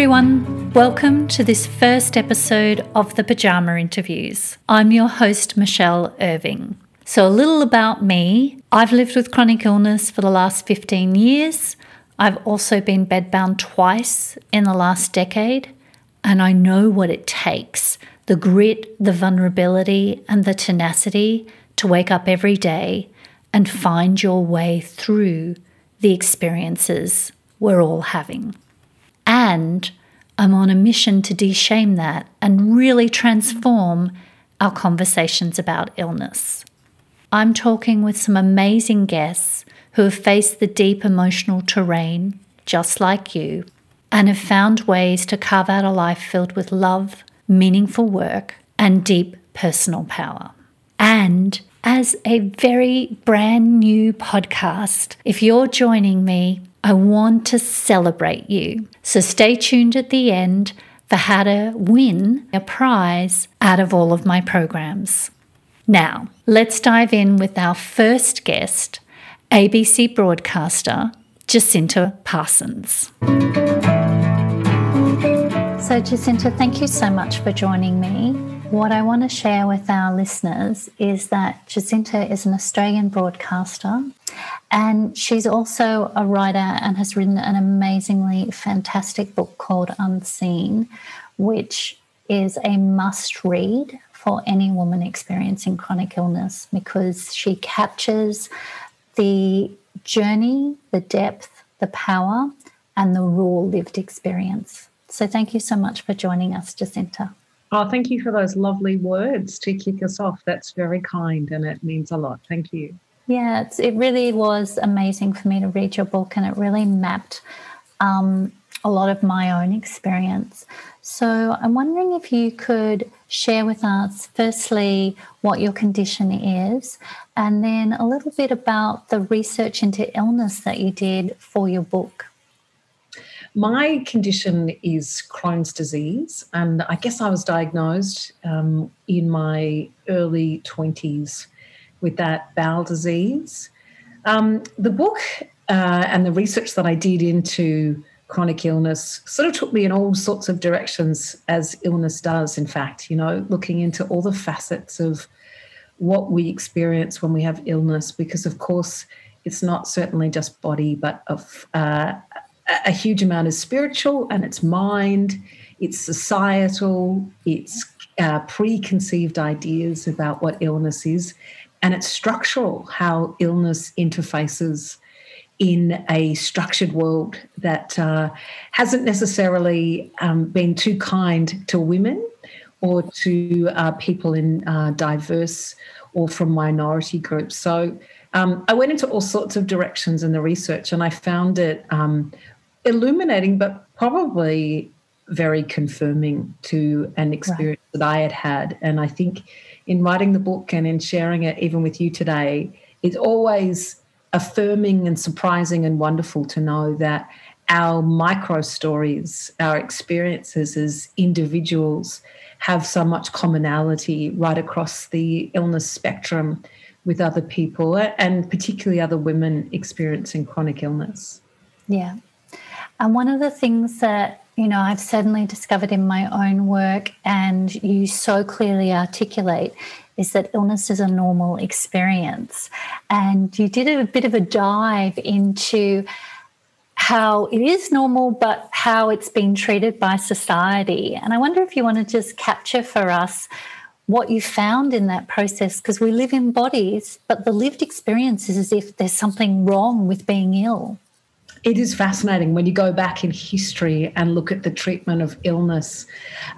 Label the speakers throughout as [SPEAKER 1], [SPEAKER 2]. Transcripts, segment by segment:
[SPEAKER 1] everyone. Welcome to this first episode of the Pajama Interviews. I'm your host, Michelle Irving. So, a little about me I've lived with chronic illness for the last 15 years. I've also been bedbound twice in the last decade, and I know what it takes the grit, the vulnerability, and the tenacity to wake up every day and find your way through the experiences we're all having. And I'm on a mission to de-shame that and really transform our conversations about illness. I'm talking with some amazing guests who have faced the deep emotional terrain, just like you, and have found ways to carve out a life filled with love, meaningful work, and deep personal power. And as a very brand new podcast, if you're joining me, I want to celebrate you. So stay tuned at the end for how to win a prize out of all of my programs. Now, let's dive in with our first guest, ABC broadcaster Jacinta Parsons. So, Jacinta, thank you so much for joining me. What I want to share with our listeners is that Jacinta is an Australian broadcaster and she's also a writer and has written an amazingly fantastic book called Unseen, which is a must read for any woman experiencing chronic illness because she captures the journey, the depth, the power, and the raw lived experience. So, thank you so much for joining us, Jacinta.
[SPEAKER 2] Oh, thank you for those lovely words to kick us off. That's very kind and it means a lot. Thank you.
[SPEAKER 1] Yeah, it really was amazing for me to read your book and it really mapped um, a lot of my own experience. So I'm wondering if you could share with us, firstly, what your condition is, and then a little bit about the research into illness that you did for your book.
[SPEAKER 2] My condition is Crohn's disease, and I guess I was diagnosed um, in my early 20s with that bowel disease. Um, the book uh, and the research that I did into chronic illness sort of took me in all sorts of directions, as illness does, in fact, you know, looking into all the facets of what we experience when we have illness, because of course, it's not certainly just body, but of uh, a huge amount is spiritual and it's mind, it's societal, it's uh, preconceived ideas about what illness is, and it's structural how illness interfaces in a structured world that uh, hasn't necessarily um, been too kind to women or to uh, people in uh, diverse or from minority groups. So um, I went into all sorts of directions in the research and I found it um, illuminating, but probably very confirming to an experience right. that I had had. And I think in writing the book and in sharing it, even with you today, it's always affirming and surprising and wonderful to know that our micro stories, our experiences as individuals, have so much commonality right across the illness spectrum with other people and particularly other women experiencing chronic illness.
[SPEAKER 1] Yeah, and one of the things that, you know, I've certainly discovered in my own work and you so clearly articulate is that illness is a normal experience. And you did a bit of a dive into how it is normal, but how it's been treated by society. And I wonder if you want to just capture for us what you found in that process, because we live in bodies, but the lived experience is as if there's something wrong with being ill.
[SPEAKER 2] It is fascinating when you go back in history and look at the treatment of illness.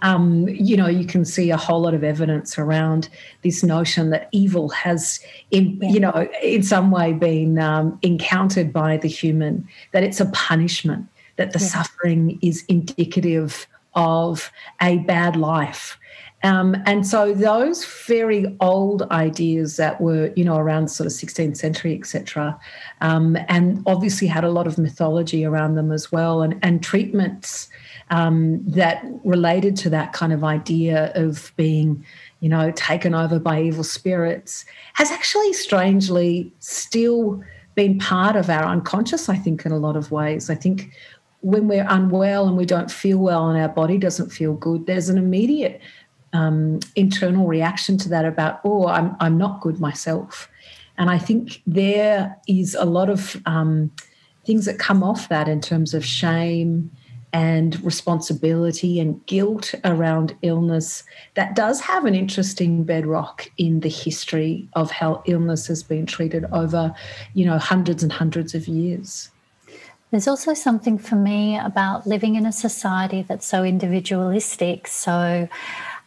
[SPEAKER 2] Um, you know, you can see a whole lot of evidence around this notion that evil has, in, you know, in some way been um, encountered by the human, that it's a punishment, that the yeah. suffering is indicative of a bad life. Um, and so those very old ideas that were, you know, around sort of 16th century, etc., um, and obviously had a lot of mythology around them as well, and, and treatments um, that related to that kind of idea of being, you know, taken over by evil spirits, has actually strangely still been part of our unconscious. I think in a lot of ways. I think when we're unwell and we don't feel well and our body doesn't feel good, there's an immediate um, internal reaction to that about, oh, I'm, I'm not good myself. And I think there is a lot of um, things that come off that in terms of shame and responsibility and guilt around illness that does have an interesting bedrock in the history of how illness has been treated over you know hundreds and hundreds of years
[SPEAKER 1] there's also something for me about living in a society that's so individualistic so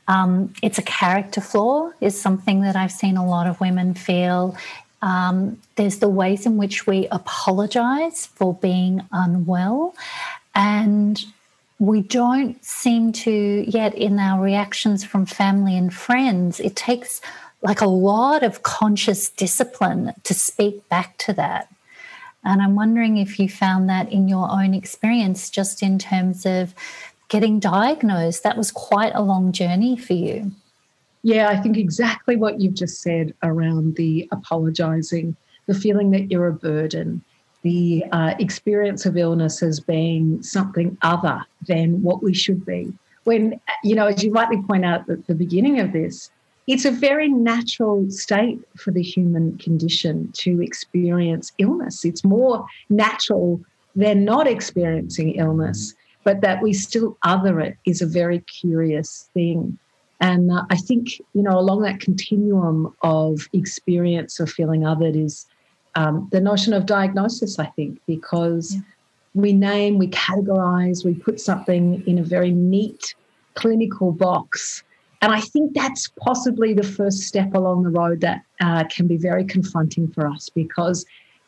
[SPEAKER 1] um, it's a character flaw is something that i've seen a lot of women feel. Um, there's the ways in which we apologize for being unwell. And we don't seem to yet in our reactions from family and friends it takes like a lot of conscious discipline to speak back to that. And i'm wondering if you found that in your own experience just in terms of getting diagnosed that was quite a long journey for you
[SPEAKER 2] yeah i think exactly what you've just said around the apologizing the feeling that you're a burden the uh, experience of illness as being something other than what we should be. When, you know, as you rightly point out at the beginning of this, it's a very natural state for the human condition to experience illness. It's more natural than not experiencing illness, but that we still other it is a very curious thing. And uh, I think, you know, along that continuum of experience of feeling othered is um, the notion of diagnosis, I think, because yeah. we name, we categorize, we put something in a very neat clinical box. And I think that's possibly the first step along the road that uh, can be very confronting for us because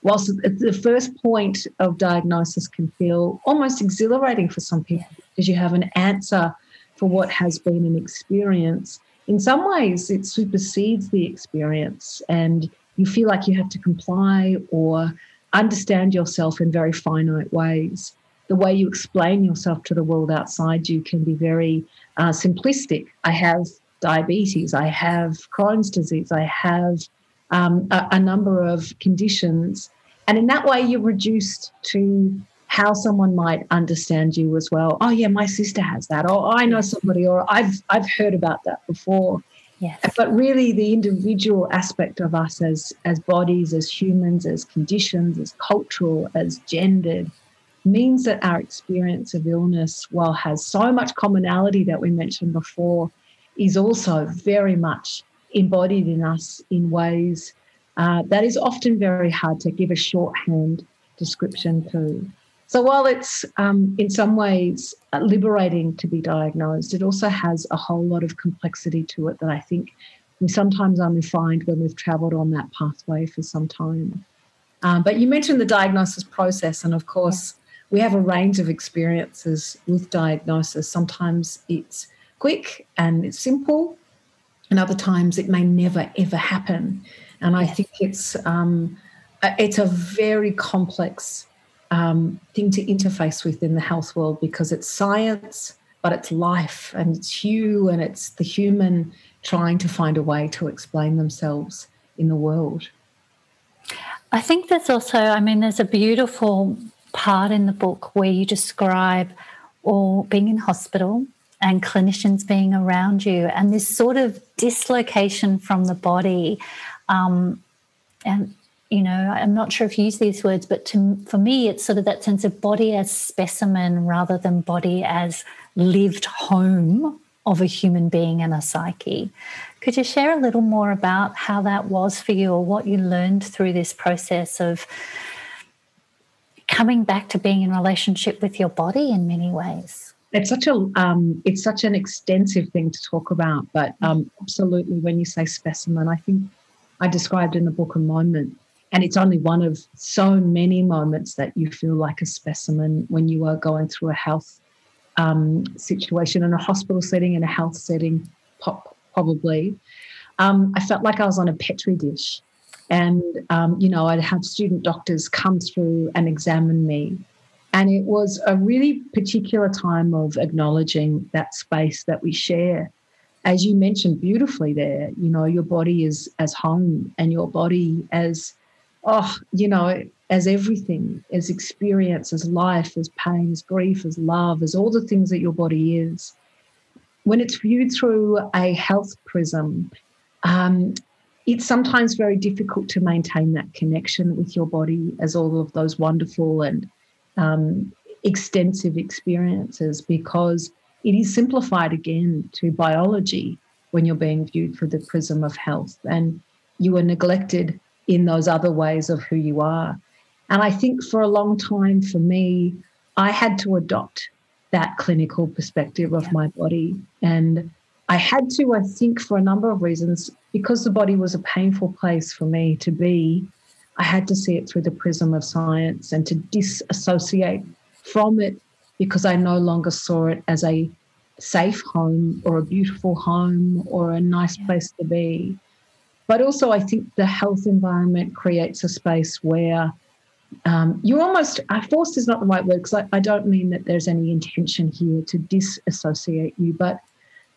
[SPEAKER 2] whilst the first point of diagnosis can feel almost exhilarating for some people because you have an answer for what has been an experience, in some ways it supersedes the experience and you feel like you have to comply or understand yourself in very finite ways. The way you explain yourself to the world outside you can be very uh, simplistic. I have diabetes, I have Crohn's disease, I have um, a, a number of conditions. And in that way, you're reduced to how someone might understand you as well. Oh yeah, my sister has that, or I know somebody, or I've I've heard about that before.
[SPEAKER 1] Yes.
[SPEAKER 2] But really, the individual aspect of us as, as bodies, as humans, as conditions, as cultural, as gendered, means that our experience of illness, while has so much commonality that we mentioned before, is also very much embodied in us in ways uh, that is often very hard to give a shorthand description to. So while it's um, in some ways uh, liberating to be diagnosed, it also has a whole lot of complexity to it that I think we sometimes only find when we've travelled on that pathway for some time. Um, but you mentioned the diagnosis process, and of course, we have a range of experiences with diagnosis. Sometimes it's quick and it's simple, and other times it may never ever happen. And I think it's um, it's a very complex um, thing to interface with in the health world because it's science, but it's life and it's you and it's the human trying to find a way to explain themselves in the world.
[SPEAKER 1] I think there's also, I mean, there's a beautiful part in the book where you describe or being in hospital and clinicians being around you and this sort of dislocation from the body um, and you know, I'm not sure if you use these words, but to, for me, it's sort of that sense of body as specimen rather than body as lived home of a human being and a psyche. Could you share a little more about how that was for you or what you learned through this process of coming back to being in relationship with your body in many ways?
[SPEAKER 2] It's such a um, it's such an extensive thing to talk about, but um, absolutely, when you say specimen, I think I described in the book a moment and it's only one of so many moments that you feel like a specimen when you are going through a health um, situation in a hospital setting, in a health setting, pop, probably. Um, I felt like I was on a petri dish. And, um, you know, I'd have student doctors come through and examine me. And it was a really particular time of acknowledging that space that we share. As you mentioned beautifully there, you know, your body is as home and your body as oh, you know, as everything, as experience, as life, as pain, as grief, as love, as all the things that your body is. When it's viewed through a health prism, um, it's sometimes very difficult to maintain that connection with your body as all of those wonderful and um, extensive experiences because it is simplified again to biology when you're being viewed through the prism of health and you are neglected in those other ways of who you are. And I think for a long time for me, I had to adopt that clinical perspective of my body. And I had to, I think, for a number of reasons, because the body was a painful place for me to be, I had to see it through the prism of science and to disassociate from it because I no longer saw it as a safe home or a beautiful home or a nice place to be. But also, I think the health environment creates a space where um, you almost, uh, forced is not the right word because I, I don't mean that there's any intention here to disassociate you, but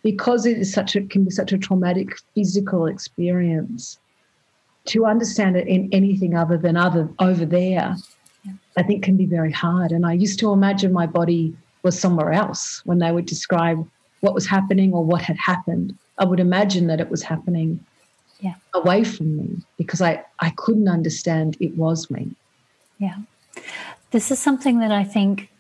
[SPEAKER 2] because it is such a, can be such a traumatic physical experience, to understand it in anything other than other over there. I think can be very hard. And I used to imagine my body was somewhere else when they would describe what was happening or what had happened. I would imagine that it was happening yeah. away from me because I, I couldn't understand it was me.
[SPEAKER 1] Yeah. This is something that I think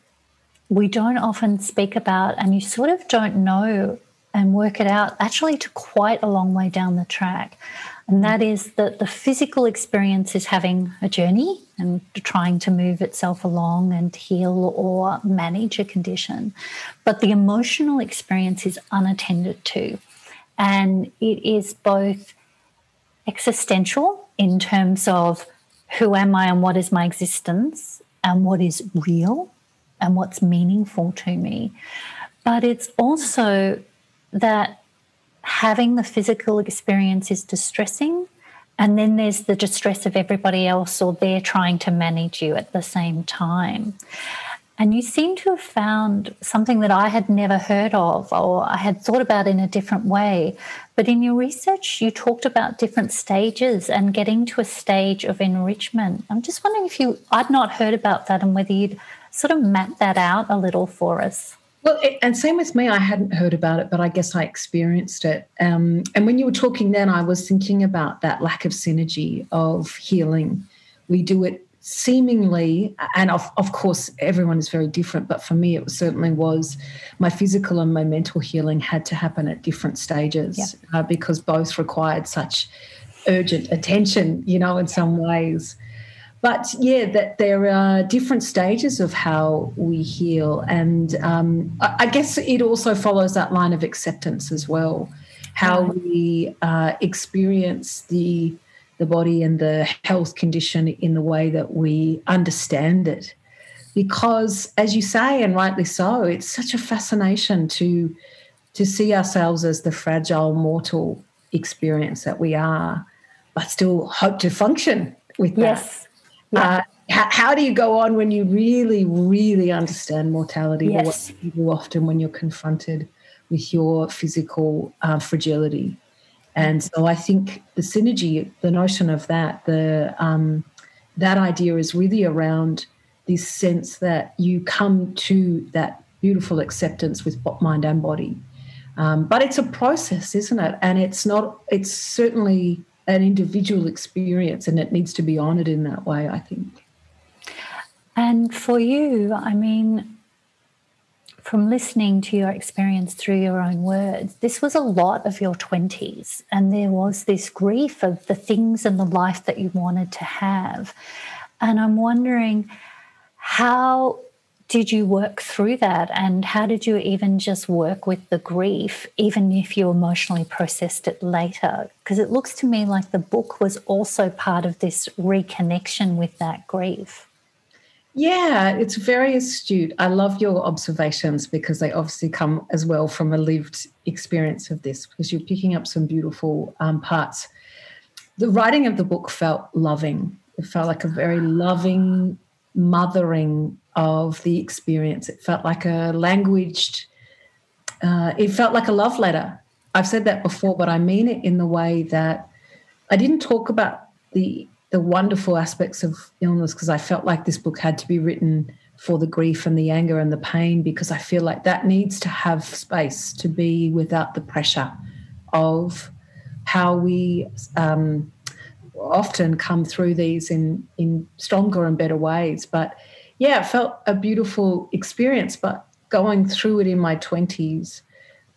[SPEAKER 1] we don't often speak about, and you sort of don't know and work it out actually to quite a long way down the track. And that is that the physical experience is having a journey and trying to move itself along and heal or manage a condition. But the emotional experience is unattended to. And it is both existential in terms of who am I and what is my existence and what is real and what's meaningful to me. But it's also that having the physical experience is distressing. And then there's the distress of everybody else, or they're trying to manage you at the same time. And you seem to have found something that I had never heard of or I had thought about in a different way. But in your research, you talked about different stages and getting to a stage of enrichment. I'm just wondering if you, I'd not heard about that and whether you'd sort of map that out a little for us.
[SPEAKER 2] Well, it, and same with me. I hadn't heard about it, but I guess I experienced it. Um, and when you were talking then, I was thinking about that lack of synergy of healing. We do it seemingly, and of, of course, everyone is very different, but for me, it certainly was my physical and my mental healing had to happen at different stages yeah. uh, because both required such urgent attention, you know, in some ways. But yeah, that there are different stages of how we heal. And um, I, guess it also follows that line of acceptance as well, how we uh, experience the the body and the health condition in the way that we understand it. Because, as you say, and rightly so, it's such a fascination to to see ourselves as the fragile mortal experience that we are, but still hope to function with
[SPEAKER 1] yes.
[SPEAKER 2] that. Yeah. Uh, how, do you go on when you really, really understand mortality? Yes. what you do often when you're confronted with your physical uh, fragility. And so I think the synergy, the notion of that, the um, that idea is really around this sense that you come to that beautiful acceptance with mind and body. Um, but it's a process, isn't it? And it's not. It's certainly an individual experience, and it needs to be honoured in that way. I think.
[SPEAKER 1] And for you, I mean, from listening to your experience through your own words, this was a lot of your 20s. And there was this grief of the things and the life that you wanted to have. And I'm wondering, how did you work through that? And how did you even just work with the grief, even if you emotionally processed it later? Because it looks to me like the book was also part of this reconnection with that grief.
[SPEAKER 2] Yeah, it's very astute. I love your observations because they obviously come as well from a lived experience of this, because you're picking up some beautiful um, parts. The writing of the book felt loving. It felt like a very loving mothering of the experience. It felt like a languaged, uh, it felt like a love letter. I've said that before, but I mean it in the way that I didn't talk about the the wonderful aspects of illness because I felt like this book had to be written for the grief and the anger and the pain because I feel like that needs to have space to be without the pressure of how we um, often come through these in in stronger and better ways. But yeah, it felt a beautiful experience. But going through it in my twenties,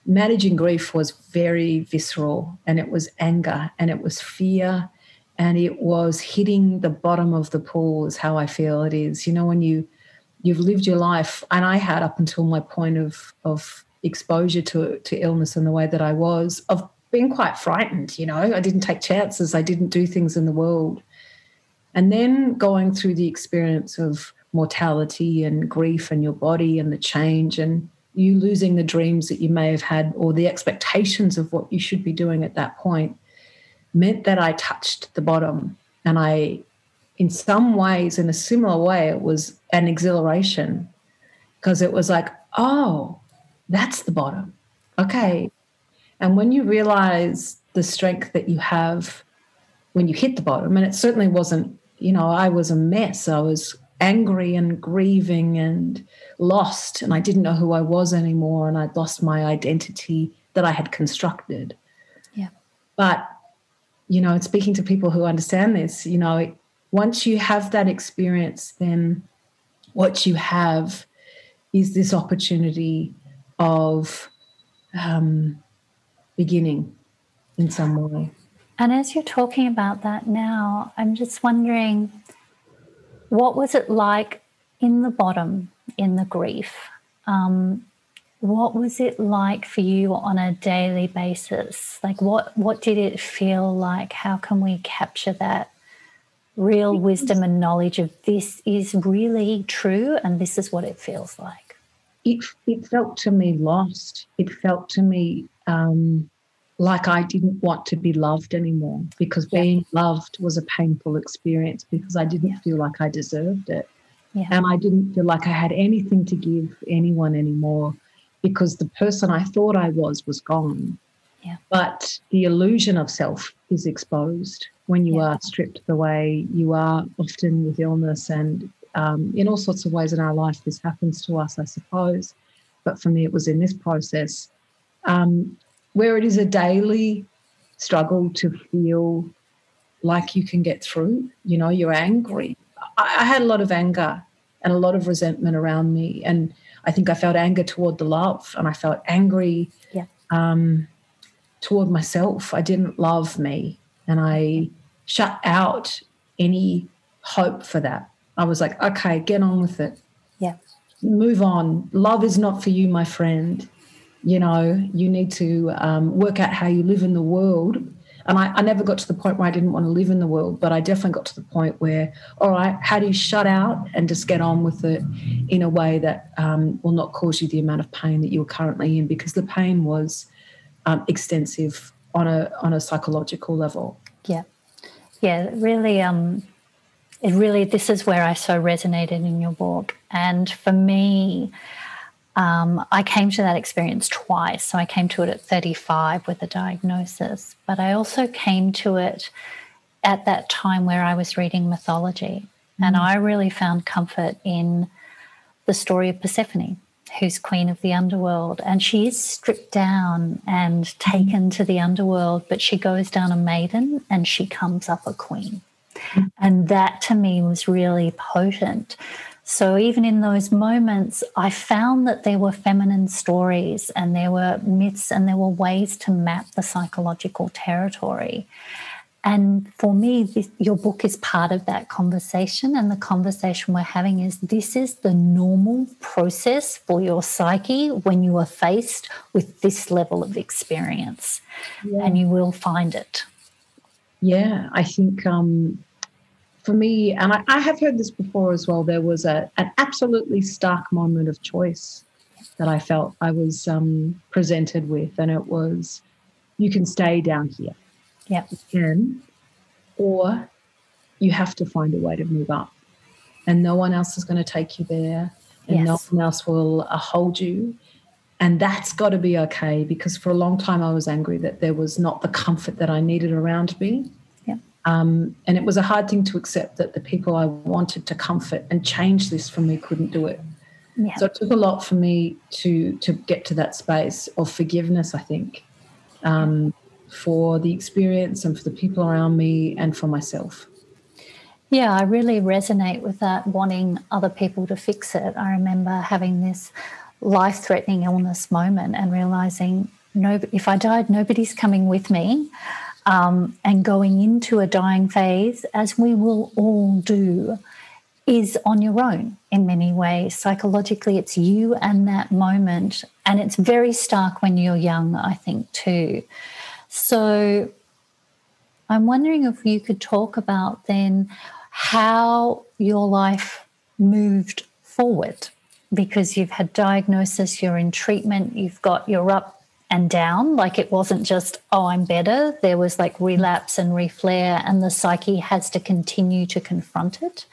[SPEAKER 2] managing grief was very visceral, and it was anger, and it was fear, and it was hitting the bottom of the pool. Is how I feel it is. You know, when you you've lived your life, and I had up until my point of of exposure to to illness and the way that I was of being quite frightened, you know. I didn't take chances, I didn't do things in the world. And then going through the experience of mortality and grief and your body and the change and you losing the dreams that you may have had or the expectations of what you should be doing at that point meant that I touched the bottom. And I, in some ways, in a similar way, it was an exhilaration because it was like, oh, that's the bottom. Okay, and when you realize the strength that you have when you hit the bottom, and it certainly wasn't, you know, I was a mess. I was angry and grieving and lost, and I didn't know who I was anymore, and I'd lost my identity that I had constructed.
[SPEAKER 1] Yeah.
[SPEAKER 2] But, you know, speaking to people who understand this, you know, once you have that experience, then what you have is this opportunity of um, beginning in some way.
[SPEAKER 1] And as you're talking about that now, I'm just wondering what was it like in the bottom, in the grief? Um, what was it like for you on a daily basis? Like, what, what did it feel like? How can we capture that real wisdom and knowledge of this is really true and this is what it feels like?
[SPEAKER 2] It, it felt to me lost. It felt to me um, like I didn't want to be loved anymore because yeah. being loved was a painful experience because I didn't yeah. feel like I deserved it. Yeah. And I didn't feel like I had anything to give anyone anymore because the person I thought I was was gone.
[SPEAKER 1] Yeah.
[SPEAKER 2] But the illusion of self is exposed when you are stripped the way you are, often with illness and um, in all sorts of ways in our life. This happens to us, I suppose. But for me, it was in this process. Um, where it is a daily struggle to feel like you can get through. You know, you're angry. I, I had a lot of anger and a lot of resentment around me. And I think I felt anger toward the love and I felt angry
[SPEAKER 1] yeah.
[SPEAKER 2] um, toward myself. I didn't love me and I shut out any hope for that. I was like, okay, get on with it.
[SPEAKER 1] Yeah.
[SPEAKER 2] Move on. Love is not for you, my friend you know you need to um, work out how you live in the world. And I, I, never got to the point where i didn't want to live in the world but i definitely got to the point where all right how do you shut out and just get on with it in a way that um, will not cause you the amount of pain that you're currently in? Because the pain was um, extensive on a on a psychological level.
[SPEAKER 1] Yeah. Yeah really um it really this is where i so resonated in your book. And for me um, I came to that experience twice. So I came to it at 35 with a diagnosis, but I also came to it at that time where I was reading mythology. Mm. And I really found comfort in the story of Persephone, who's queen of the underworld. And she is stripped down and mm. taken to the underworld, but she goes down a maiden and she comes up a queen. Mm. And that to me was really potent so, even in those moments, I found that there were feminine stories and there were myths and there were ways to map the psychological territory. And for me, this, your book is part of that conversation. And the conversation we're having is this is the normal process for your psyche when you are faced with this level of experience, yeah. and you will find it.
[SPEAKER 2] Yeah, I think um, for me, and I, I, have heard this before as well, there was a, an absolutely stark moment of choice that I felt I was um, presented with, and it was you can stay down here.
[SPEAKER 1] Yeah.
[SPEAKER 2] You can, or you have to find a way to move up. And no one else is going to take you there, and yes. no one else will uh, hold you. And that's got to be okay because for a long time I was angry that there was not the comfort that I needed around me. Um, and it was a hard thing to accept that the people I wanted to comfort and change this for me couldn't do it. Yeah. So it took a lot for me to to get to that space of forgiveness. I think um, for the experience and for the people around me and for myself.
[SPEAKER 1] Yeah, I really resonate with that, wanting other people to fix it. I remember having this life threatening illness moment and realizing no, if I died, nobody's coming with me. Um, and going into a dying phase, as we will all do, is on your own in many ways. Psychologically, it's you and that moment. And it's very stark when you're young, I think, too. So I'm wondering if you could talk about then how your life moved forward because you've had diagnosis, you're in treatment, you've got your up and down. Like it wasn't just, oh, I'm better. There was like relapse and reflare, and the psyche has to continue to confront it.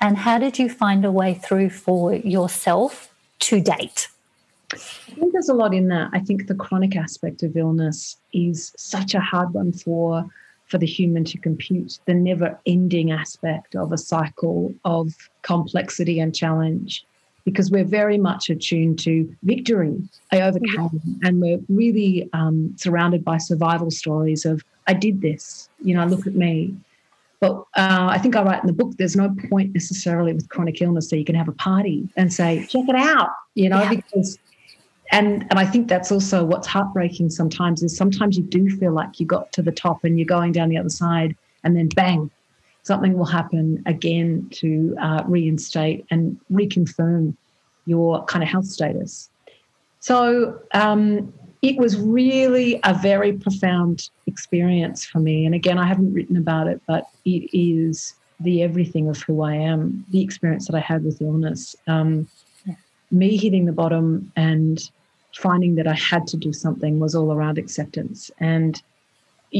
[SPEAKER 1] And how did you find a way through for yourself to date?
[SPEAKER 2] I think there's a lot in that. I think the chronic aspect of illness is such a hard one for for the human to compute. The never-ending aspect of a cycle of complexity and challenge because we're very much attuned to victory. I overcame, and we're really um, surrounded by survival stories of I did this. You know, look at me. But uh, I think I write in the book. There's no point necessarily with chronic illness that you can have a party and say, "Check it out," you know, yeah. because. And and I think that's also what's heartbreaking sometimes is sometimes you do feel like you got to the top and you're going down the other side, and then bang, something will happen again to uh, reinstate and reconfirm your kind of health status. So um, it was really a very profound experience for me. And again, I haven't written about it, but it is the everything of who I am, the experience that I had with illness. Um, me hitting the bottom and finding that I had to do something was all around acceptance. And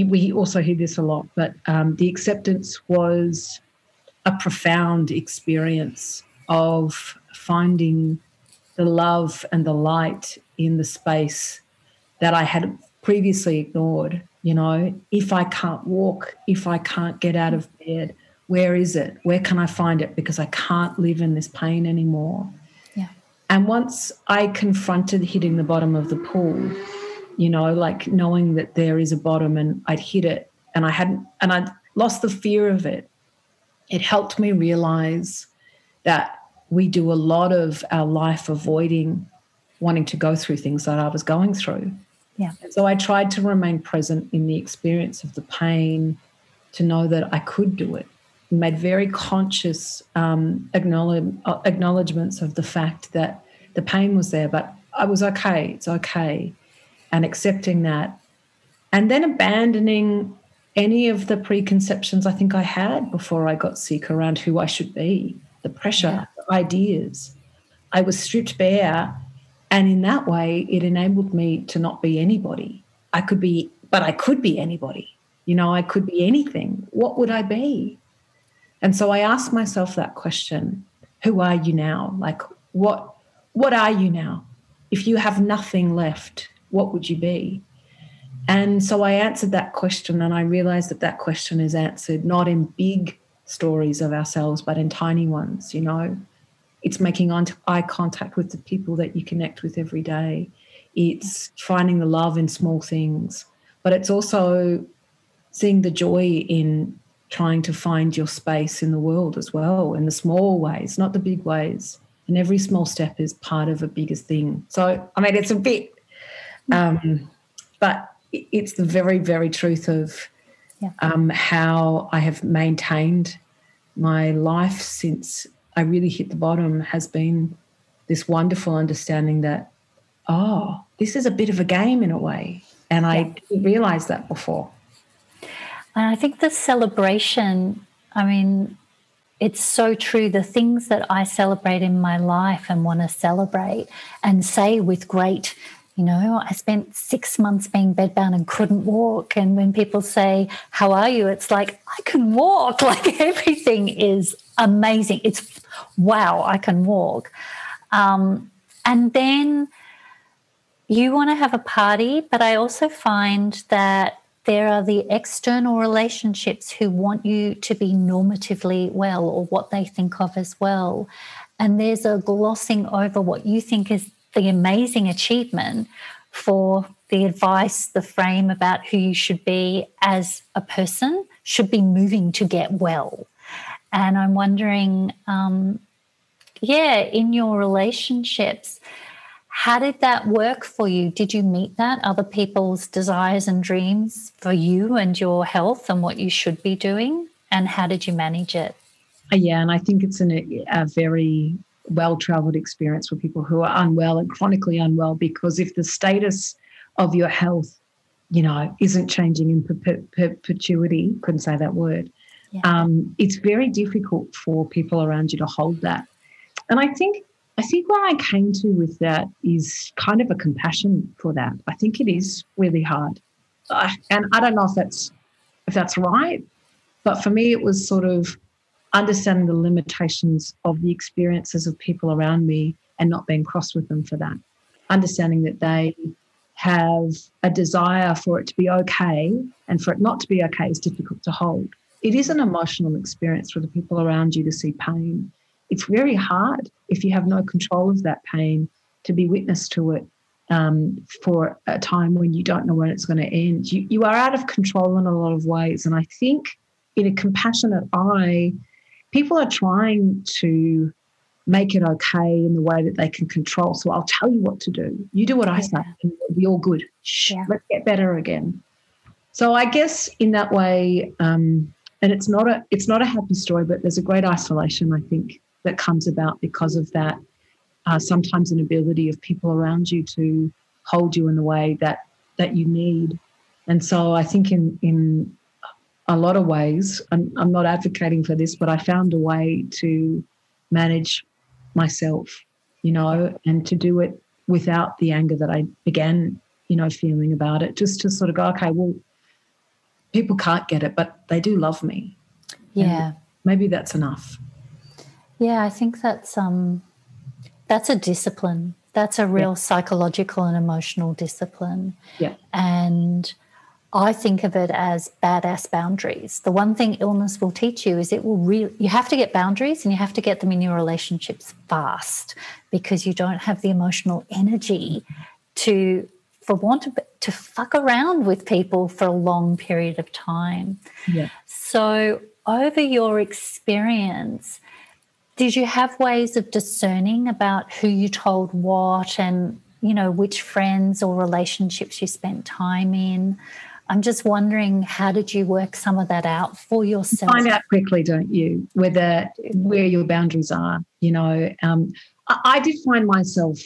[SPEAKER 2] we also hear this a lot, but um, the acceptance was a profound experience of finding the love and the light in the space that I had previously ignored. You know, if I can't walk, if I can't get out of bed, where is it? Where can I find it? Because I can't live in this pain anymore.
[SPEAKER 1] Yeah.
[SPEAKER 2] And once I confronted hitting the bottom of the pool, you know, like knowing that there is a bottom and I'd hit it and I hadn't, and I'd lost the fear of it. It helped me realize that we do a lot of our life avoiding wanting to go through things that I was going through.
[SPEAKER 1] Yeah.
[SPEAKER 2] And so I tried to remain present in the experience of the pain to know that I could do it. Made very conscious um, acknowledge, uh, acknowledgements of the fact that the pain was there, but I was okay. It's okay and accepting that. And then abandoning any of the preconceptions I think I had before I got sick around who I should be, the pressure, yeah. the ideas. I was stripped bare. And in that way, it enabled me to not be anybody. I could be, but I could be anybody. You know, I could be anything. What would I be? And so I asked myself that question Who are you now? Like, what, what are you now? If you have nothing left, what would you be? And so I answered that question, and I realized that that question is answered not in big stories of ourselves, but in tiny ones. You know, it's making eye contact with the people that you connect with every day, it's finding the love in small things, but it's also seeing the joy in trying to find your space in the world as well, in the small ways, not the big ways. And every small step is part of a bigger thing. So, I mean, it's a bit um, but it's the very, very truth of yeah. um, how I have maintained my life since I really hit the bottom has been this wonderful understanding that, oh, this is a bit of a game in a way. And yeah. I didn't realize that before.
[SPEAKER 1] And I think the celebration, I mean, it's so true. The things that I celebrate in my life and want to celebrate and say with great you know, I spent six months being bedbound and couldn't walk. And when people say, How are you? It's like, I can walk. Like everything is amazing. It's wow, I can walk. Um, and then you want to have a party, but I also find that there are the external relationships who want you to be normatively well or what they think of as well. And there's a glossing over what you think is the amazing achievement for the advice, the frame about who you should be as a person should be moving to get well. And I'm wondering, um, yeah, in your relationships, how did that work for you? Did you meet that, other people's desires and dreams for you and your health and what you should be doing? And how did you manage it?
[SPEAKER 2] Yeah, and I think it's an, a very well traveled experience for people who are unwell and chronically unwell because if the status of your health, you know, isn't changing in perpetuity, couldn't say that word, yeah. um, it's very difficult for people around you to hold that. And I think I think where I came to with that is kind of a compassion for that. I think it is really hard, uh, and I don't know if that's if that's right, but for me, it was sort of understanding the limitations of the experiences of people around me and not being cross with them for that. Understanding that they have a desire for it to be okay and for it not to be okay is difficult to hold. It is an emotional experience for the people around you to see pain it's very hard if you have no control of that pain to be witness to it um, for a time when you don't know when it's going to end. You, you are out of control in a lot of ways. And I think in a compassionate eye, people are trying to make it okay in the way that they can control. So I'll tell you what to do. You do what I say, and we'll be all good. Shh, yeah. let's get better again. So I guess in that way, um, and it's not a it's not a happy story, but there's a great isolation, I think, that comes about because of that uh, sometimes an inability of people around you to hold you in the way that that you need. And so I think in in a lot of ways, I'm, I'm not advocating for this, but I found a way to manage myself, you know, and to do it without the anger that I began, you know, feeling about it. Just to sort of go, okay, well, people can't get it, but they do love me.
[SPEAKER 1] Yeah.
[SPEAKER 2] And maybe that's enough.
[SPEAKER 1] Yeah, I think that's um that's a discipline. That's a real yeah. psychological and emotional discipline.
[SPEAKER 2] Yeah.
[SPEAKER 1] And I think of it as badass boundaries. The one thing illness will teach you is it will really, you have to get boundaries and you have to get them in your relationships fast because you don't have the emotional energy to, for want of, to fuck around with people for a long period of time.
[SPEAKER 2] Yeah.
[SPEAKER 1] So, over your experience, did you have ways of discerning about who you told what and, you know, which friends or relationships you spent time in? I'm just wondering, how did you work some of that out for yourself?
[SPEAKER 2] Find out quickly, don't you, whether where your boundaries are. You know, um, I, I did find myself,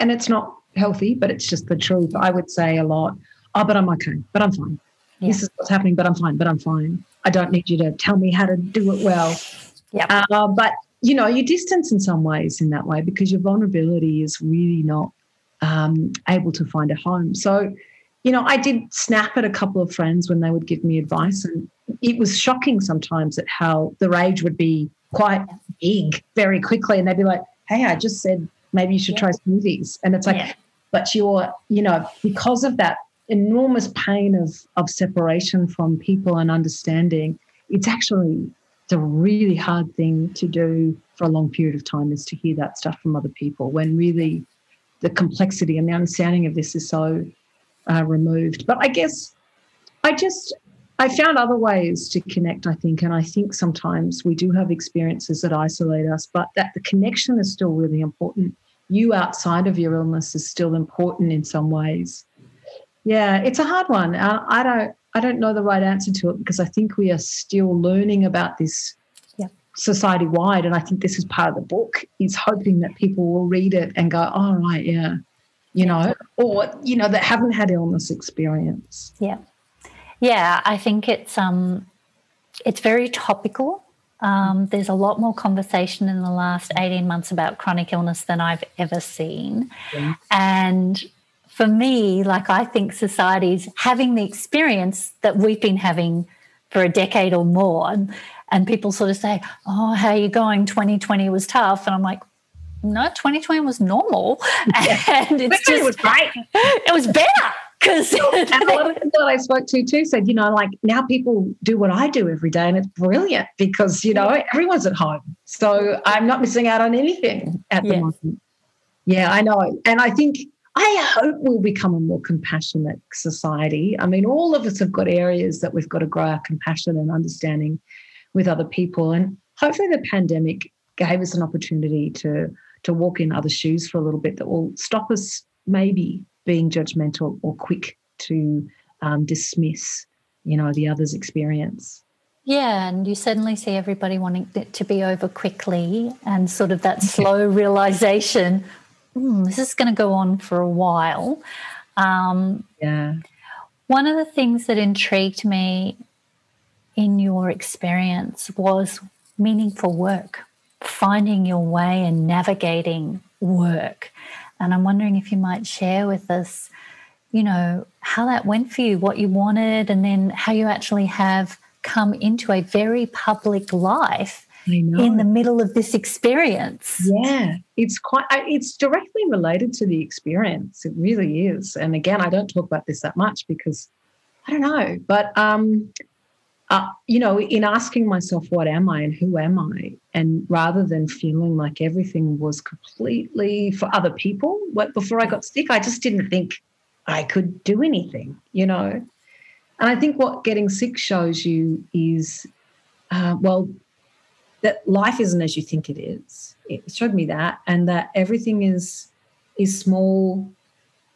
[SPEAKER 2] and it's not healthy, but it's just the truth. I would say a lot, oh, but I'm okay, but I'm fine. Yeah. This is what's happening, but I'm fine, but I'm fine. I don't need you to tell me how to do it well.
[SPEAKER 1] Yeah.
[SPEAKER 2] Uh, but you know, you distance in some ways in that way because your vulnerability is really not um, able to find a home. So, you know, I did snap at a couple of friends when they would give me advice, and it was shocking sometimes at how the rage would be quite big very quickly, and they'd be like, "Hey, I just said maybe you should yeah. try smoothies," and it's like, yeah. but you're, you know, because of that enormous pain of of separation from people and understanding, it's actually it's a really hard thing to do for a long period of time is to hear that stuff from other people when really the complexity and the understanding of this is so uh, removed. But I guess I just I found other ways to connect. I think, and I think sometimes we do have experiences that isolate us, but that the connection is still really important. You outside of your illness is still important in some ways. Yeah, it's a hard one. I, I don't. I don't know the right answer to it because I think we are still learning about this society wide. And I think this is part of the book is hoping that people will read it and go, oh, right, yeah, you know, or, you know, that haven't had illness experience.
[SPEAKER 1] Yeah. Yeah. I think it's, um, it's very topical. Um, there's a lot more conversation in the last 18 months about chronic illness than I've ever seen. Yeah. And for me, like I think society's having the experience that we've been having for a decade or more. And, and people sort of say, Oh, how are you going? 2020 was tough. And I'm like, no, 2020 was normal.
[SPEAKER 2] Yeah. And it's just, it was great.
[SPEAKER 1] It was better. Because
[SPEAKER 2] a lot of people I spoke to too said, you know, like now people do what I do every day, and it's brilliant because you know everyone's at home, so I'm not missing out on anything at the moment. Yeah, I know, and I think I hope we'll become a more compassionate society. I mean, all of us have got areas that we've got to grow our compassion and understanding with other people, and hopefully the pandemic gave us an opportunity to to walk in other shoes for a little bit that will stop us maybe being judgmental or quick to um, dismiss, you know, the other's experience.
[SPEAKER 1] Yeah, and you suddenly see everybody wanting it to be over quickly, and sort of that slow realization mm, this is going to go on for a while.
[SPEAKER 2] Um, yeah.
[SPEAKER 1] One of the things that intrigued me in your experience was meaningful work, finding your way and navigating work. And I'm wondering if you might share with us, you know, how that went for you, what you wanted, and then how you actually have come into a very public life in the middle of this experience.
[SPEAKER 2] Yeah, it's quite, it's directly related to the experience. It really is. And again, I don't talk about this that much because I don't know, but, um, uh, you know, in asking myself, what am I and who am I? And rather than feeling like everything was completely for other people, what, before I got sick, I just didn't think I could do anything, you know. And I think what getting sick shows you is, uh, well, that life isn't as you think it is. It showed me that, and that everything is is small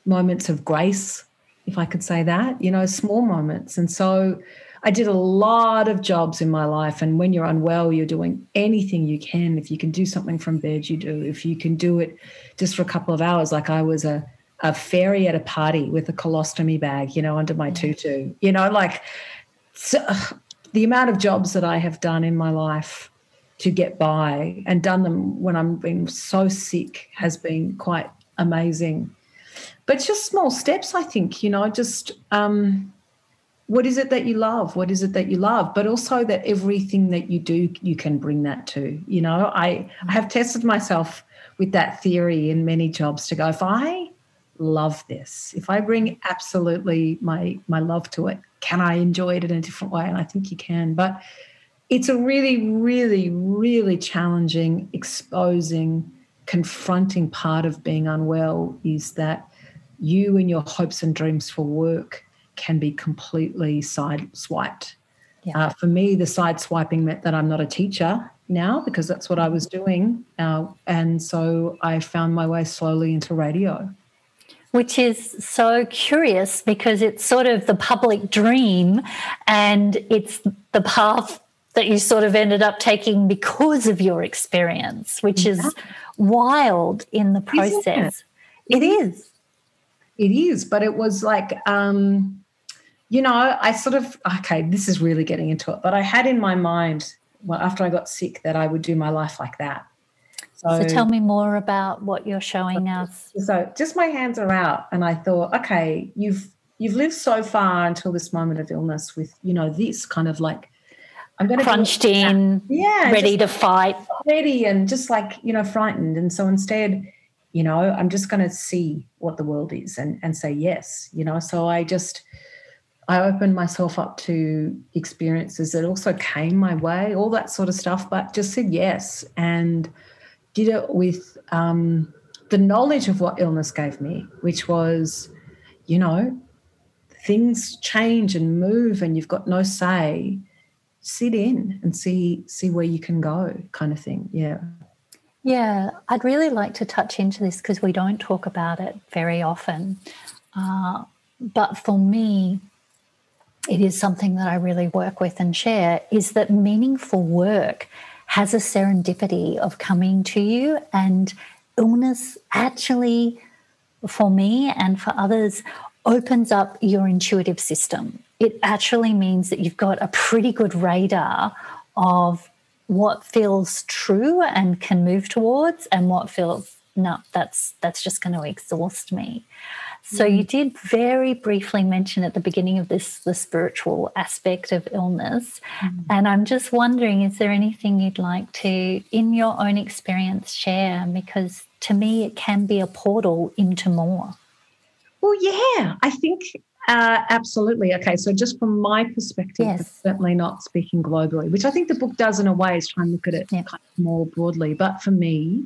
[SPEAKER 2] moments of grace, if I could say that. You know, small moments, and so. I did a lot of jobs in my life, and when you're unwell, you're doing anything you can. If you can do something from bed, you do. If you can do it just for a couple of hours, like I was a, a fairy at a party with a colostomy bag, you know, under my tutu, you know, like so, the amount of jobs that I have done in my life to get by and done them when I'm being so sick has been quite amazing. But just small steps, I think, you know, just um, what is it that you love? What is it that you love? But also that everything that you do, you can bring that to. You know, I, I have tested myself with that theory in many jobs to go, if I love this, if I bring absolutely my my love to it, can I enjoy it in a different way? And I think you can. But it's a really, really, really challenging, exposing, confronting part of being unwell is that you and your hopes and dreams for work can be completely side swiped. Yeah. Uh, for me, the side swiping meant that I'm not a teacher now because that's what I was doing. Uh, and so I found my way slowly into radio.
[SPEAKER 1] Which is so curious because it's sort of the public dream and it's the path that you sort of ended up taking because of your experience, which yeah. is wild in the process. It? it is.
[SPEAKER 2] It is, but it was like, um, you know, I sort of, okay, this is really getting into it, but I had in my mind, well, after I got sick, that I would do my life like that.
[SPEAKER 1] So, so tell me more about what you're showing us.
[SPEAKER 2] So just my hands are out, and I thought, okay, you've you've lived so far until this moment of illness with you know this kind of like
[SPEAKER 1] I'm going to crunched in, yeah, ready to fight,
[SPEAKER 2] ready and just like you know frightened. And so instead, you know, I'm just going to see what the world is and and say yes. You know, so I just I opened myself up to experiences that also came my way, all that sort of stuff, but just said yes and did it with um, the knowledge of what illness gave me, which was, you know, things change and move and you've got no say. Sit in and see see where you can go kind of thing. Yeah.
[SPEAKER 1] Yeah. I'd really like to touch into this because we don't talk about it very often. Uh, but for me it is something that i really work with and share is that meaningful work has a serendipity of coming to you and illness actually for me and for others opens up your intuitive system. It actually means that you've got a pretty good radar of what feels true and can move towards and what feels no that's that's just going to exhaust me so mm. you did very briefly mention at the beginning of this the spiritual aspect of illness mm. and i'm just wondering is there anything you'd like to in your own experience share because to me it can be a portal into more
[SPEAKER 2] Well, yeah, I think uh, absolutely. Okay, so just from my perspective,
[SPEAKER 1] Yes.
[SPEAKER 2] certainly not speaking globally, which I think the book does in a way is try and look at it
[SPEAKER 1] Yeah.
[SPEAKER 2] kind of more broadly. But for me,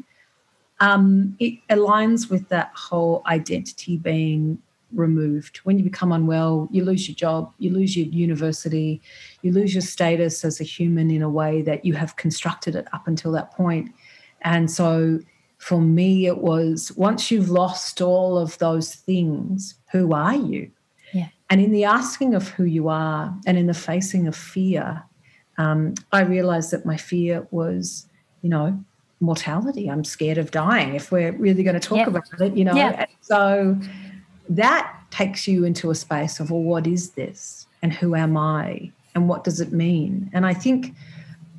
[SPEAKER 2] um, it aligns with that whole identity being removed. When you become unwell, you lose your job, you lose your university, you lose your status as a human in a way that you have constructed it up until that point. And so for me, it was once you've lost all of those things, who are you?
[SPEAKER 1] Yeah.
[SPEAKER 2] And in the asking of who you are and in the facing of fear, um, I realized that my fear was, you know, mortality. I'm scared of dying if we're really going to talk
[SPEAKER 1] Yep.
[SPEAKER 2] about it, you know. And so that takes you into a space of, well, what is this? And who am I? And what does it mean? And I think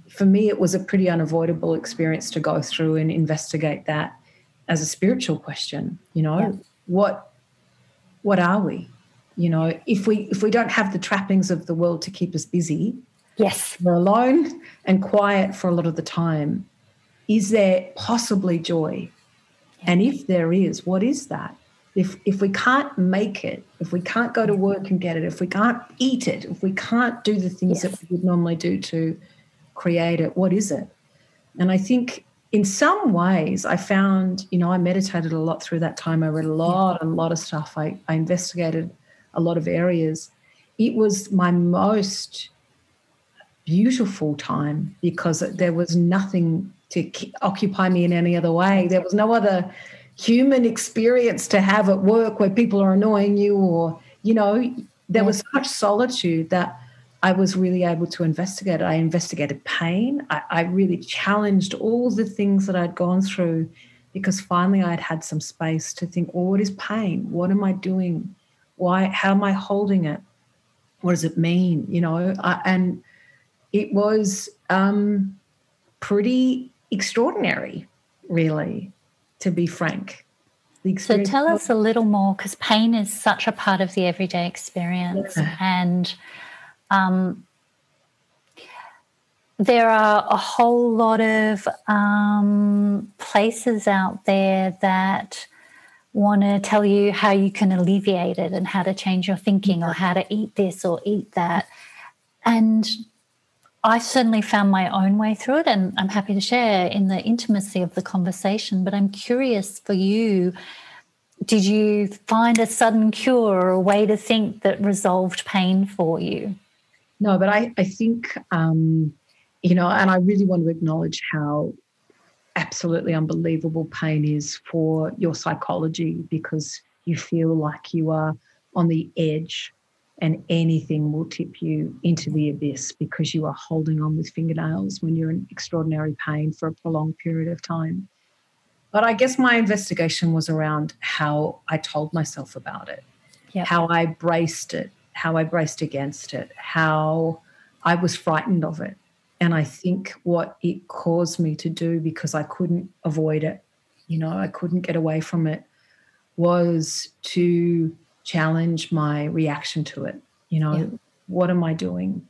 [SPEAKER 2] for me, it was a pretty unavoidable experience to go through and investigate that as a spiritual question. You know,
[SPEAKER 1] Yeah.
[SPEAKER 2] what what are we? You know, if we if we don't have the trappings of the world to keep us busy,
[SPEAKER 1] Yes.
[SPEAKER 2] we're alone and quiet for a lot of the time. Is there possibly joy? And if there is, what is that? If if we can't make it, if we can't go to work and get it, if we can't eat it, if we can't do the things
[SPEAKER 1] Yes.
[SPEAKER 2] that we would normally do to create it, what is it? And I think in some ways I found, you know, I meditated a lot through that time. I read a lot, a lot of stuff. I, I investigated a lot of areas. It was my most beautiful time because there was nothing to occupy me in any other way. There was no other human experience to have at work where people are annoying you or, you know, there was such solitude that I was really able to investigate. I investigated pain. I, I really challenged all the things that I'd gone through because finally I'd had some space to think, well, what is pain? What am I doing? Why? How am I holding it? What does it mean? You know, I, and it was um, pretty extraordinary, really, to be frank.
[SPEAKER 1] So tell us a little more because pain is such a part of the everyday experience.
[SPEAKER 2] Yeah.
[SPEAKER 1] And um, there are a whole lot of um, places out there that want to tell you how you can alleviate it and how to change your thinking or how to eat this or eat that. And I certainly found my own way through it, and I'm happy to share in the intimacy of the conversation. But I'm curious for you did you find a sudden cure or a way to think that resolved pain for you?
[SPEAKER 2] No, but I, I think, um, you know, and I really want to acknowledge how absolutely unbelievable pain is for your psychology because you feel like you are on the edge and anything will tip you into the abyss because you are holding on with fingernails when you're in extraordinary pain for a prolonged period of time. But I guess my investigation was around how I told myself about it,
[SPEAKER 1] Yep.
[SPEAKER 2] how I braced it, how I braced against it, how I was frightened of it. And I think what it caused me to do because I couldn't avoid it, you know, I couldn't get away from it, was to challenge my reaction to it. You know,
[SPEAKER 1] Yeah.
[SPEAKER 2] what am I doing?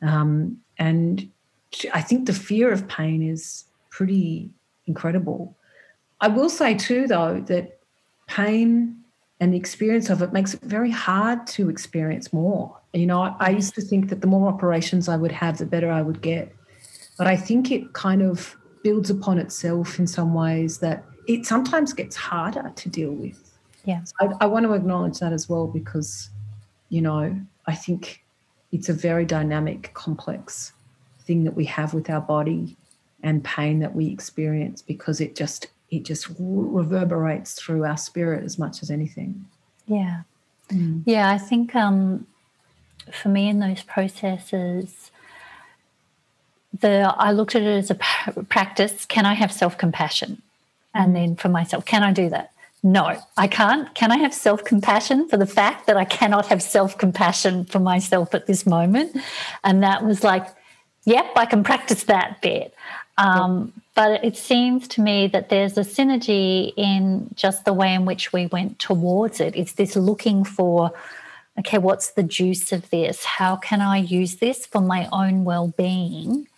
[SPEAKER 2] Um, and I think the fear of pain is pretty incredible. I will say too, though, that pain and the experience of it makes it very hard to experience more. You know, I, I used to think that the more operations I would have, the better I would get. But I think it kind of builds upon itself in some ways that it sometimes gets harder to deal with.
[SPEAKER 1] Yeah.
[SPEAKER 2] So I, I want to acknowledge that as well because, you know, I think it's a very dynamic, complex thing that we have with our body and pain that we experience because it just it just reverberates through our spirit as much as anything.
[SPEAKER 1] Yeah.
[SPEAKER 2] Mm.
[SPEAKER 1] Yeah, I think um, for me in those processes, the I looked at it as a practice. Can I have self compassion? And then for myself, can I do that? No, I can't. Can I have self compassion for the fact that I cannot have self compassion for myself at this moment? And that was like, yep, I can practice that bit. Um, but it seems to me that there's a synergy in just the way in which we went towards it. It's this looking for, okay, what's the juice of this? How can I use this for my own well being,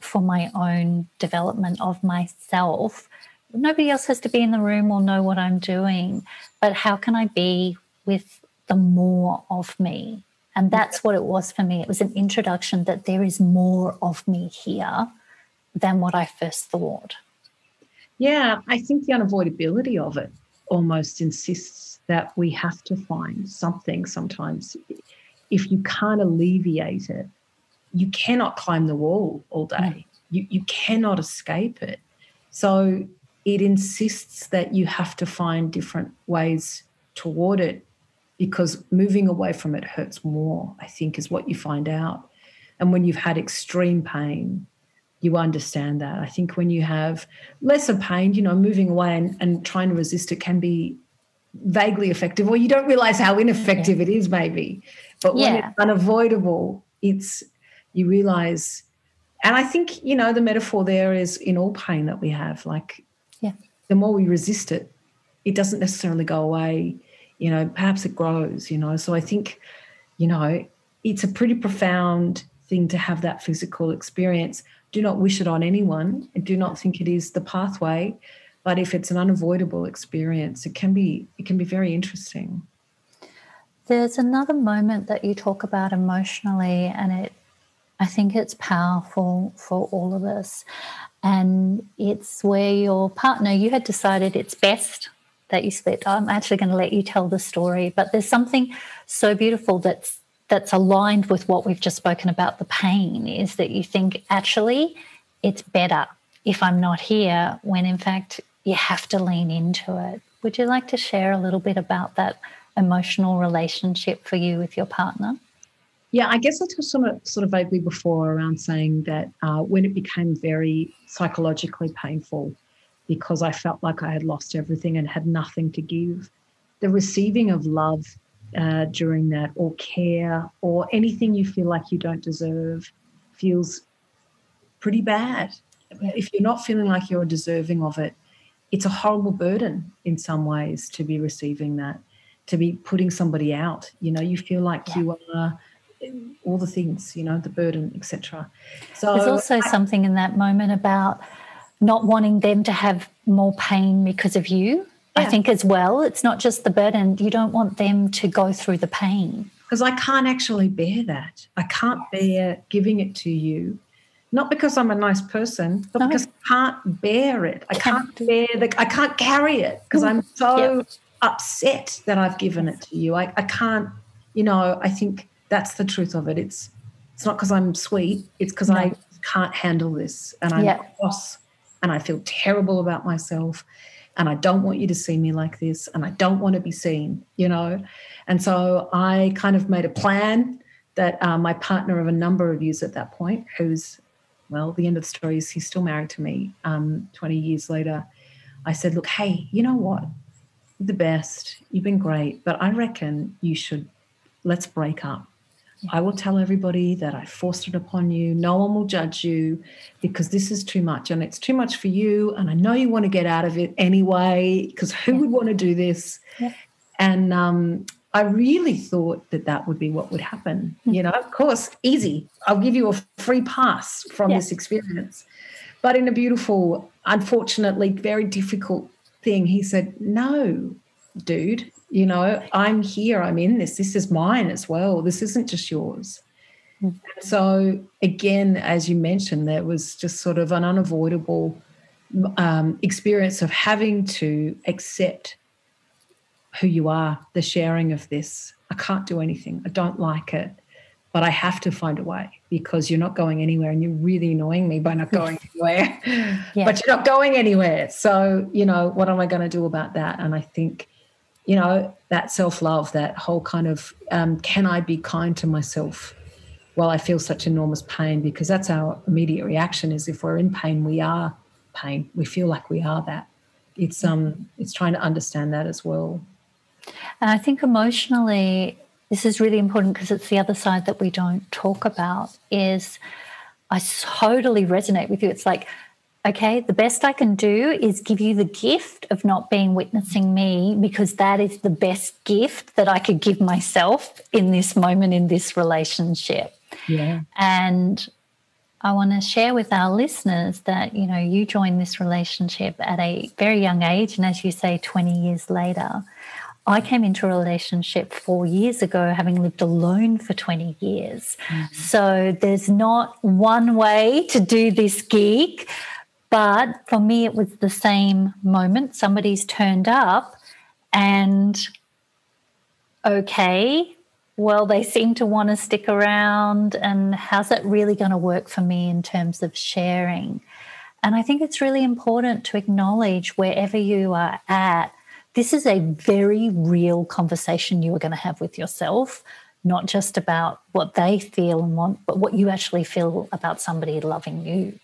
[SPEAKER 1] for my own development of myself? Nobody else has to be in the room or know what I'm doing, but how can I be with the more of me. And that's what it was for me. It was an introduction that there is more of me here than what I first thought.
[SPEAKER 2] Yeah, I think the unavoidability of it almost insists that we have to find something sometimes. If you can't alleviate it, you cannot climb the wall all day. Mm. You, you cannot escape it. So it insists that you have to find different ways toward it because moving away from it hurts more, I think, is what you find out. And when you've had extreme pain, you understand that. I think when you have lesser pain, you know, moving away and, and trying to resist it can be vaguely effective, or you don't realize how ineffective yeah. it is, maybe. But when yeah. it's unavoidable, it's you realize. And I think, you know, the metaphor there is in all pain that we have, like. The more we resist it, it doesn't necessarily go away. You know, perhaps it grows, you know. So I think, you know, it's a pretty profound thing to have that physical experience do not wish it on anyone and do not think it is the pathway but if it's an unavoidable experience it can be it can be very interesting
[SPEAKER 1] there's another moment that you talk about emotionally and it i think it's powerful for all of us and it's where your partner you had decided it's best that you split i'm actually going to let you tell the story but there's something so beautiful that's that's aligned with what we've just spoken about the pain is that you think actually it's better if I'm not here when in fact you have to lean into it. Would you like to share a little bit about that emotional relationship for you with your partner?
[SPEAKER 2] Yeah, I guess I touched on it sort of vaguely before around saying that uh, when it became very psychologically painful because I felt like I had lost everything and had nothing to give, the receiving of love uh, during that, or care, or anything you feel like you don't deserve feels pretty bad. If you're not feeling like you're deserving of it, it's a horrible burden in some ways to be receiving that, to be putting somebody out. You know, you feel like yeah. you are all the things, you know, the burden, etc.
[SPEAKER 1] So there's also I, something in that moment about not wanting them to have more pain because of you yeah. I think as well. It's not just the burden. You don't want them to go through the pain.
[SPEAKER 2] Because I can't actually bear that. I can't bear giving it to you. Not because I'm a nice person, but no. because I can't bear it. I can't, bear the I can't carry it because I'm mm. so yep. upset that I've given it to you. I, I can't, you know, I think that's the truth of it. It's it's not because I'm sweet, it's because no. I can't handle this and I'm yep. cross and I feel terrible about myself and I don't want you to see me like this, and I don't want to be seen, you know. And so I kind of made a plan that uh, my partner of a number of years at that point, who's, well, the end of the story is he's still married to me um, 20 years later. I said, Look, hey, you know what? You're the best. You've been great, but I reckon you should let's break up. I will tell everybody that I forced it upon you. No one will judge you because this is too much and it's too much for you. And I know you want to get out of it anyway because who yeah. would want to do this? Yeah. And um, I really thought that that would be what would happen. Mm-hmm. You know, of course, easy. I'll give you a free pass from yeah. this experience. But in a beautiful, unfortunately, very difficult thing, he said, No, dude, you know, I'm here, I'm in this, this is mine as well. This isn't just yours. Mm. So, again, as you mentioned, there was just sort of an unavoidable um, experience of having to accept who you are, the sharing of this. I can't do anything, I don't like it, but I have to find a way because you're not going anywhere and you're really annoying me by not going anywhere. yeah. But you're not going anywhere. So, you know, what am I going to do about that? And I think you know, that self love, that whole kind of um, can I be kind to myself while I feel such enormous pain? Because that's our immediate reaction is if we're in pain, we are pain. We feel like we are that. It's um it's trying to understand that as well.
[SPEAKER 1] And I think emotionally, this is really important because it's the other side that we don't talk about is I totally resonate with you. It's like okay, the best I can do is give you the gift of not being witnessing me because that is the best gift that I could give myself in this moment in this relationship.
[SPEAKER 2] Yeah.
[SPEAKER 1] And I want to share with our listeners that, you know, you joined this relationship at a very young age. And as you say, 20 years later, I came into a relationship four years ago, having lived alone for 20 years. Mm-hmm. So there's not one way to do this gig. But for me, it was the same moment. Somebody's turned up and okay, well, they seem to want to stick around. And how's that really going to work for me in terms of sharing? And I think it's really important to acknowledge wherever you are at, this is a very real conversation you are going to have with yourself, not just about what they feel and want, but what you actually feel about somebody loving you.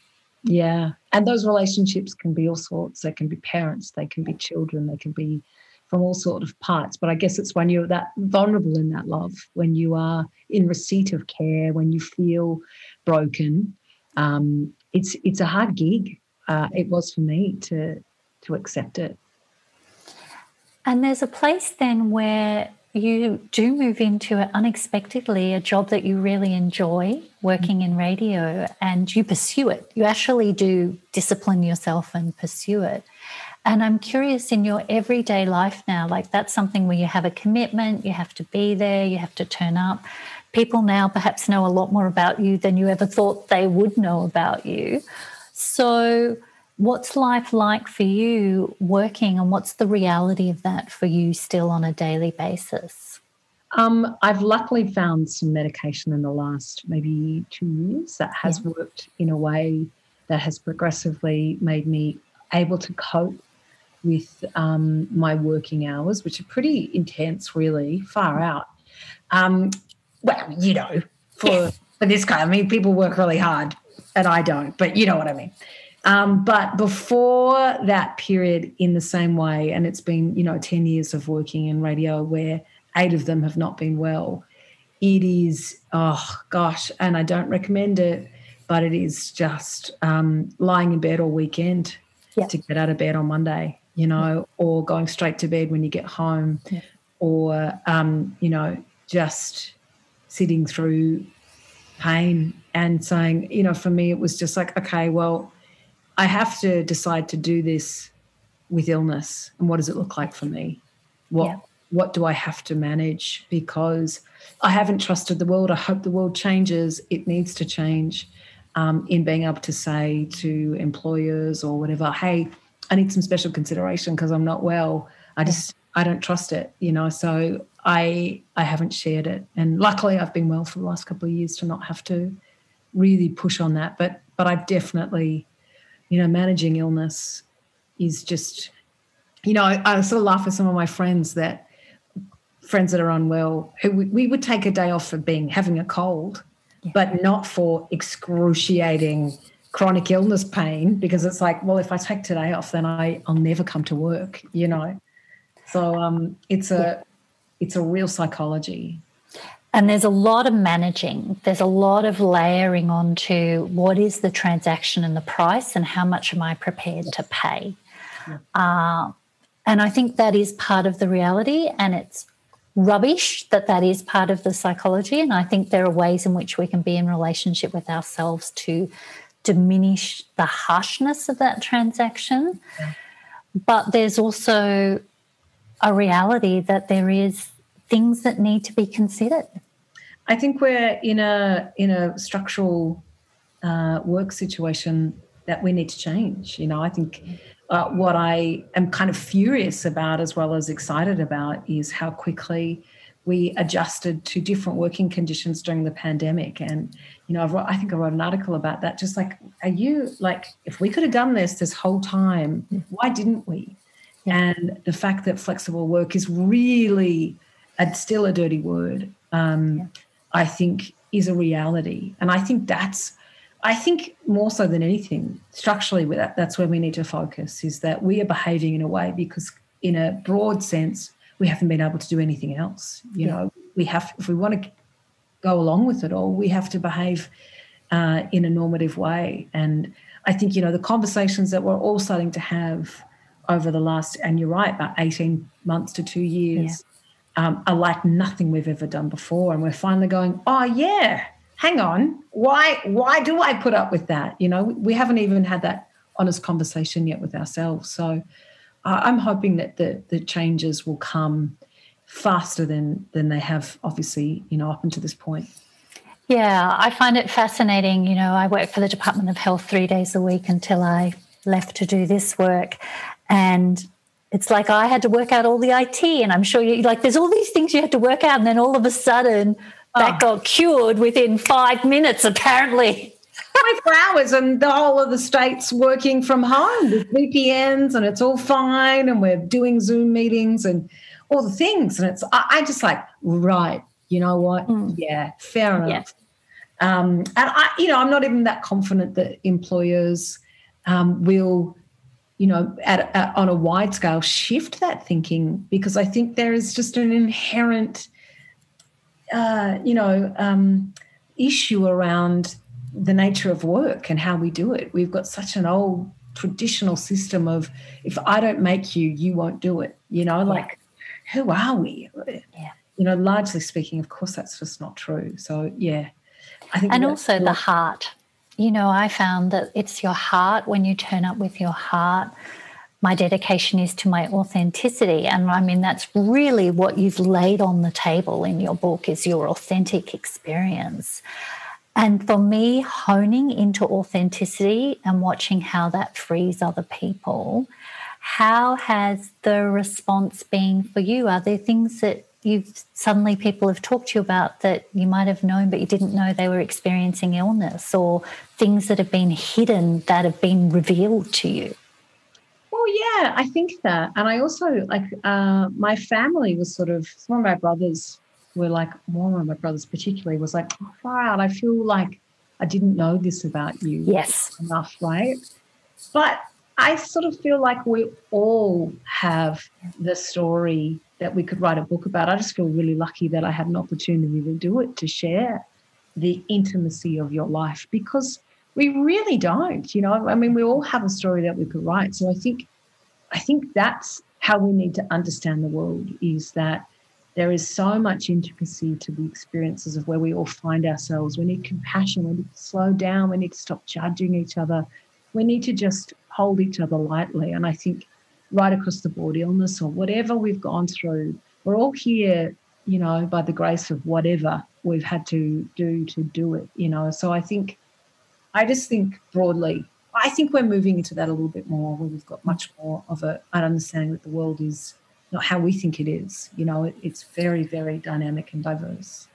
[SPEAKER 2] Yeah. And those relationships can be all sorts. They can be parents, they can be children, they can be from all sort of parts. But I guess it's when you're that vulnerable in that love, when you are in receipt of care, when you feel broken. Um, it's it's a hard gig. Uh, it was for me to to accept it.
[SPEAKER 1] And there's a place then where you do move into it unexpectedly a job that you really enjoy working in radio and you pursue it. You actually do discipline yourself and pursue it. And I'm curious in your everyday life now, like that's something where you have a commitment, you have to be there, you have to turn up. People now perhaps know a lot more about you than you ever thought they would know about you. So, what's life like for you working, and what's the reality of that for you still on a daily basis?
[SPEAKER 2] Um, I've luckily found some medication in the last maybe two years that has yeah. worked in a way that has progressively made me able to cope with um, my working hours, which are pretty intense, really, far out. Um, well, you know, for, for this kind, I mean, people work really hard and I don't, but you know what I mean. Um, but before that period, in the same way, and it's been, you know, 10 years of working in radio where eight of them have not been well, it is, oh gosh, and I don't recommend it, but it is just um, lying in bed all weekend yep. to get out of bed on Monday you know, or going straight to bed when you get home, yeah. or, um, you know, just sitting through pain and saying, you know, for me, it was just like, okay, well, I have to decide to do this with illness. And what does it look like for me? What, yeah. what do I have to manage? Because I haven't trusted the world. I hope the world changes. It needs to change um, in being able to say to employers or whatever, hey, I need some special consideration because I'm not well. I just I don't trust it, you know. So I I haven't shared it, and luckily I've been well for the last couple of years to not have to really push on that. But but I've definitely, you know, managing illness is just, you know, I, I sort of laugh at some of my friends that friends that are unwell who we, we would take a day off for being having a cold, yeah. but not for excruciating chronic illness pain because it's like, well, if I take today off, then I, I'll never come to work, you know. So um, it's a it's a real psychology.
[SPEAKER 1] And there's a lot of managing. There's a lot of layering onto what is the transaction and the price, and how much am I prepared to pay. Yeah. Uh, and I think that is part of the reality, and it's rubbish that that is part of the psychology. And I think there are ways in which we can be in relationship with ourselves to diminish the harshness of that transaction. Yeah. But there's also a reality that there is things that need to be considered.
[SPEAKER 2] I think we're in a in a structural uh, work situation that we need to change. You know, I think uh, what I am kind of furious about, as well as excited about, is how quickly we adjusted to different working conditions during the pandemic. And, you know, i think I wrote an article about that. Just like, are you like, if we could have done this this whole time, why didn't we? And the fact that flexible work is really a, still a dirty word, um, yeah. I think is a reality. And I think that's, I think more so than anything, structurally, that, that's where we need to focus is that we are behaving in a way because, in a broad sense, we haven't been able to do anything else. You yeah. know, we have if we want to go along with it all, we have to behave uh, in a normative way. And I think you know the conversations that we're all starting to have over the last, and you're right, about eighteen months to two years, yeah. Um, are like nothing we've ever done before. And we're finally going, oh yeah, hang on, why why do I put up with that? You know, we haven't even had that honest conversation yet with ourselves. So I'm hoping that the, the changes will come faster than than they have obviously you know up until this point
[SPEAKER 1] yeah i find it fascinating you know i work for the department of health three days a week until i left to do this work and it's like i had to work out all the it and i'm sure you like there's all these things you had to work out and then all of a sudden that oh. got cured within five minutes apparently
[SPEAKER 2] 24 hours and the whole of the state's working from home with VPNs and it's all fine and we're doing Zoom meetings and all the things. And it's, I, I just like, right, you know what? Mm. Yeah, fair enough. Yeah. Um, and I, you know, I'm not even that confident that employers um, will, you know, at, at, on a wide scale shift that thinking because I think there is just an inherent, uh, you know, um, issue around the nature of work and how we do it. We've got such an old traditional system of if I don't make you, you won't do it. You know, like who are we? Yeah. You know, largely speaking, of course, that's just not true. So, yeah.
[SPEAKER 1] I think and also the heart. You know, I found that it's your heart when you turn up with your heart. My dedication is to my authenticity. And I mean, that's really what you've laid on the table in your book is your authentic experience. And for me, honing into authenticity and watching how that frees other people, how has the response been for you? Are there things that you've suddenly people have talked to you about that you might have known but you didn't know they were experiencing illness or things that have been hidden that have been revealed to you?
[SPEAKER 2] Well, yeah, I think that. And I also like uh, my family was sort of some of my brothers were like, one of my brothers particularly was like, oh, out. I feel like I didn't know this about you.
[SPEAKER 1] Yes.
[SPEAKER 2] Enough, right? But I sort of feel like we all have the story that we could write a book about. I just feel really lucky that I had an opportunity to do it, to share the intimacy of your life because we really don't, you know. I mean, we all have a story that we could write. So I think I think that's how we need to understand the world is that there is so much intricacy to the experiences of where we all find ourselves. We need compassion. We need to slow down. We need to stop judging each other. We need to just hold each other lightly. And I think right across the board, illness or whatever we've gone through, we're all here, you know, by the grace of whatever we've had to do to do it, you know. So I think, I just think broadly, I think we're moving into that a little bit more where we've got much more of a, an understanding that the world is not how we think it is. You know, it, it's very, very dynamic and diverse.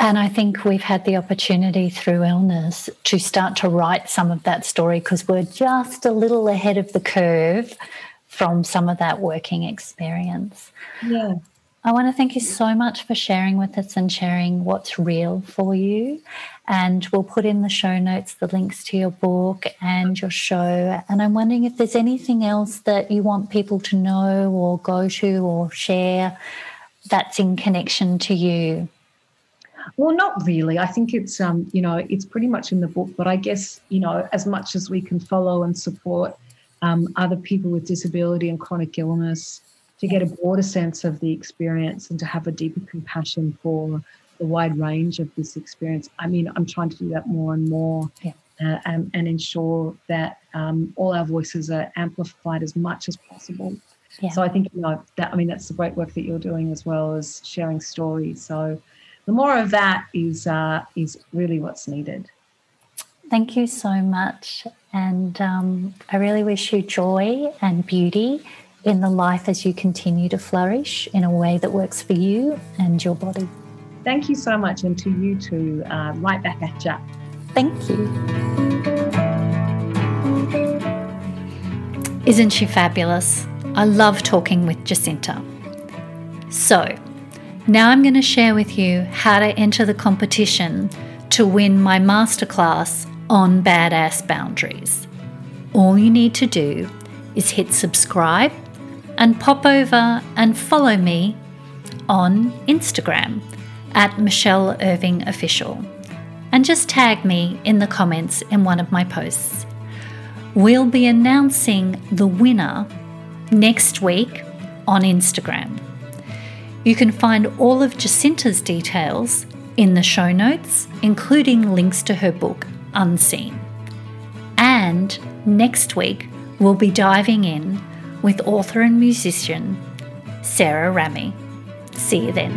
[SPEAKER 1] And I think we've had the opportunity through illness to start to write some of that story because we're just a little ahead of the curve from some of that working experience.
[SPEAKER 2] Yeah.
[SPEAKER 1] I want to thank you so much for sharing with us and sharing what's real for you. And we'll put in the show notes the links to your book and your show. And I'm wondering if there's anything else that you want people to know or go to or share that's in connection to you.
[SPEAKER 2] Well, not really. I think it's um, you know, it's pretty much in the book, but I guess, you know, as much as we can follow and support um, other people with disability and chronic illness, to get a broader sense of the experience and to have a deeper compassion for the wide range of this experience. I mean, I'm trying to do that more and more yeah. uh, and, and, ensure that um, all our voices are amplified as much as possible. Yeah. So I think you know that I mean that's the great work that you're doing as well as sharing stories. So the more of that is uh, is really what's needed.
[SPEAKER 1] Thank you so much, and um, I really wish you joy and beauty in the life as you continue to flourish in a way that works for you and your body.
[SPEAKER 2] Thank you so much, and to you too, uh, right back at you.
[SPEAKER 1] Thank you. Isn't she fabulous? I love talking with Jacinta. So, now I'm going to share with you how to enter the competition to win my masterclass on badass boundaries. All you need to do is hit subscribe and pop over and follow me on Instagram at Michelle Irving Official and just tag me in the comments in one of my posts. We'll be announcing the winner next week on Instagram. You can find all of Jacinta's details in the show notes, including links to her book, Unseen. And next week, we'll be diving in with author and musician Sarah Ramey. See you then.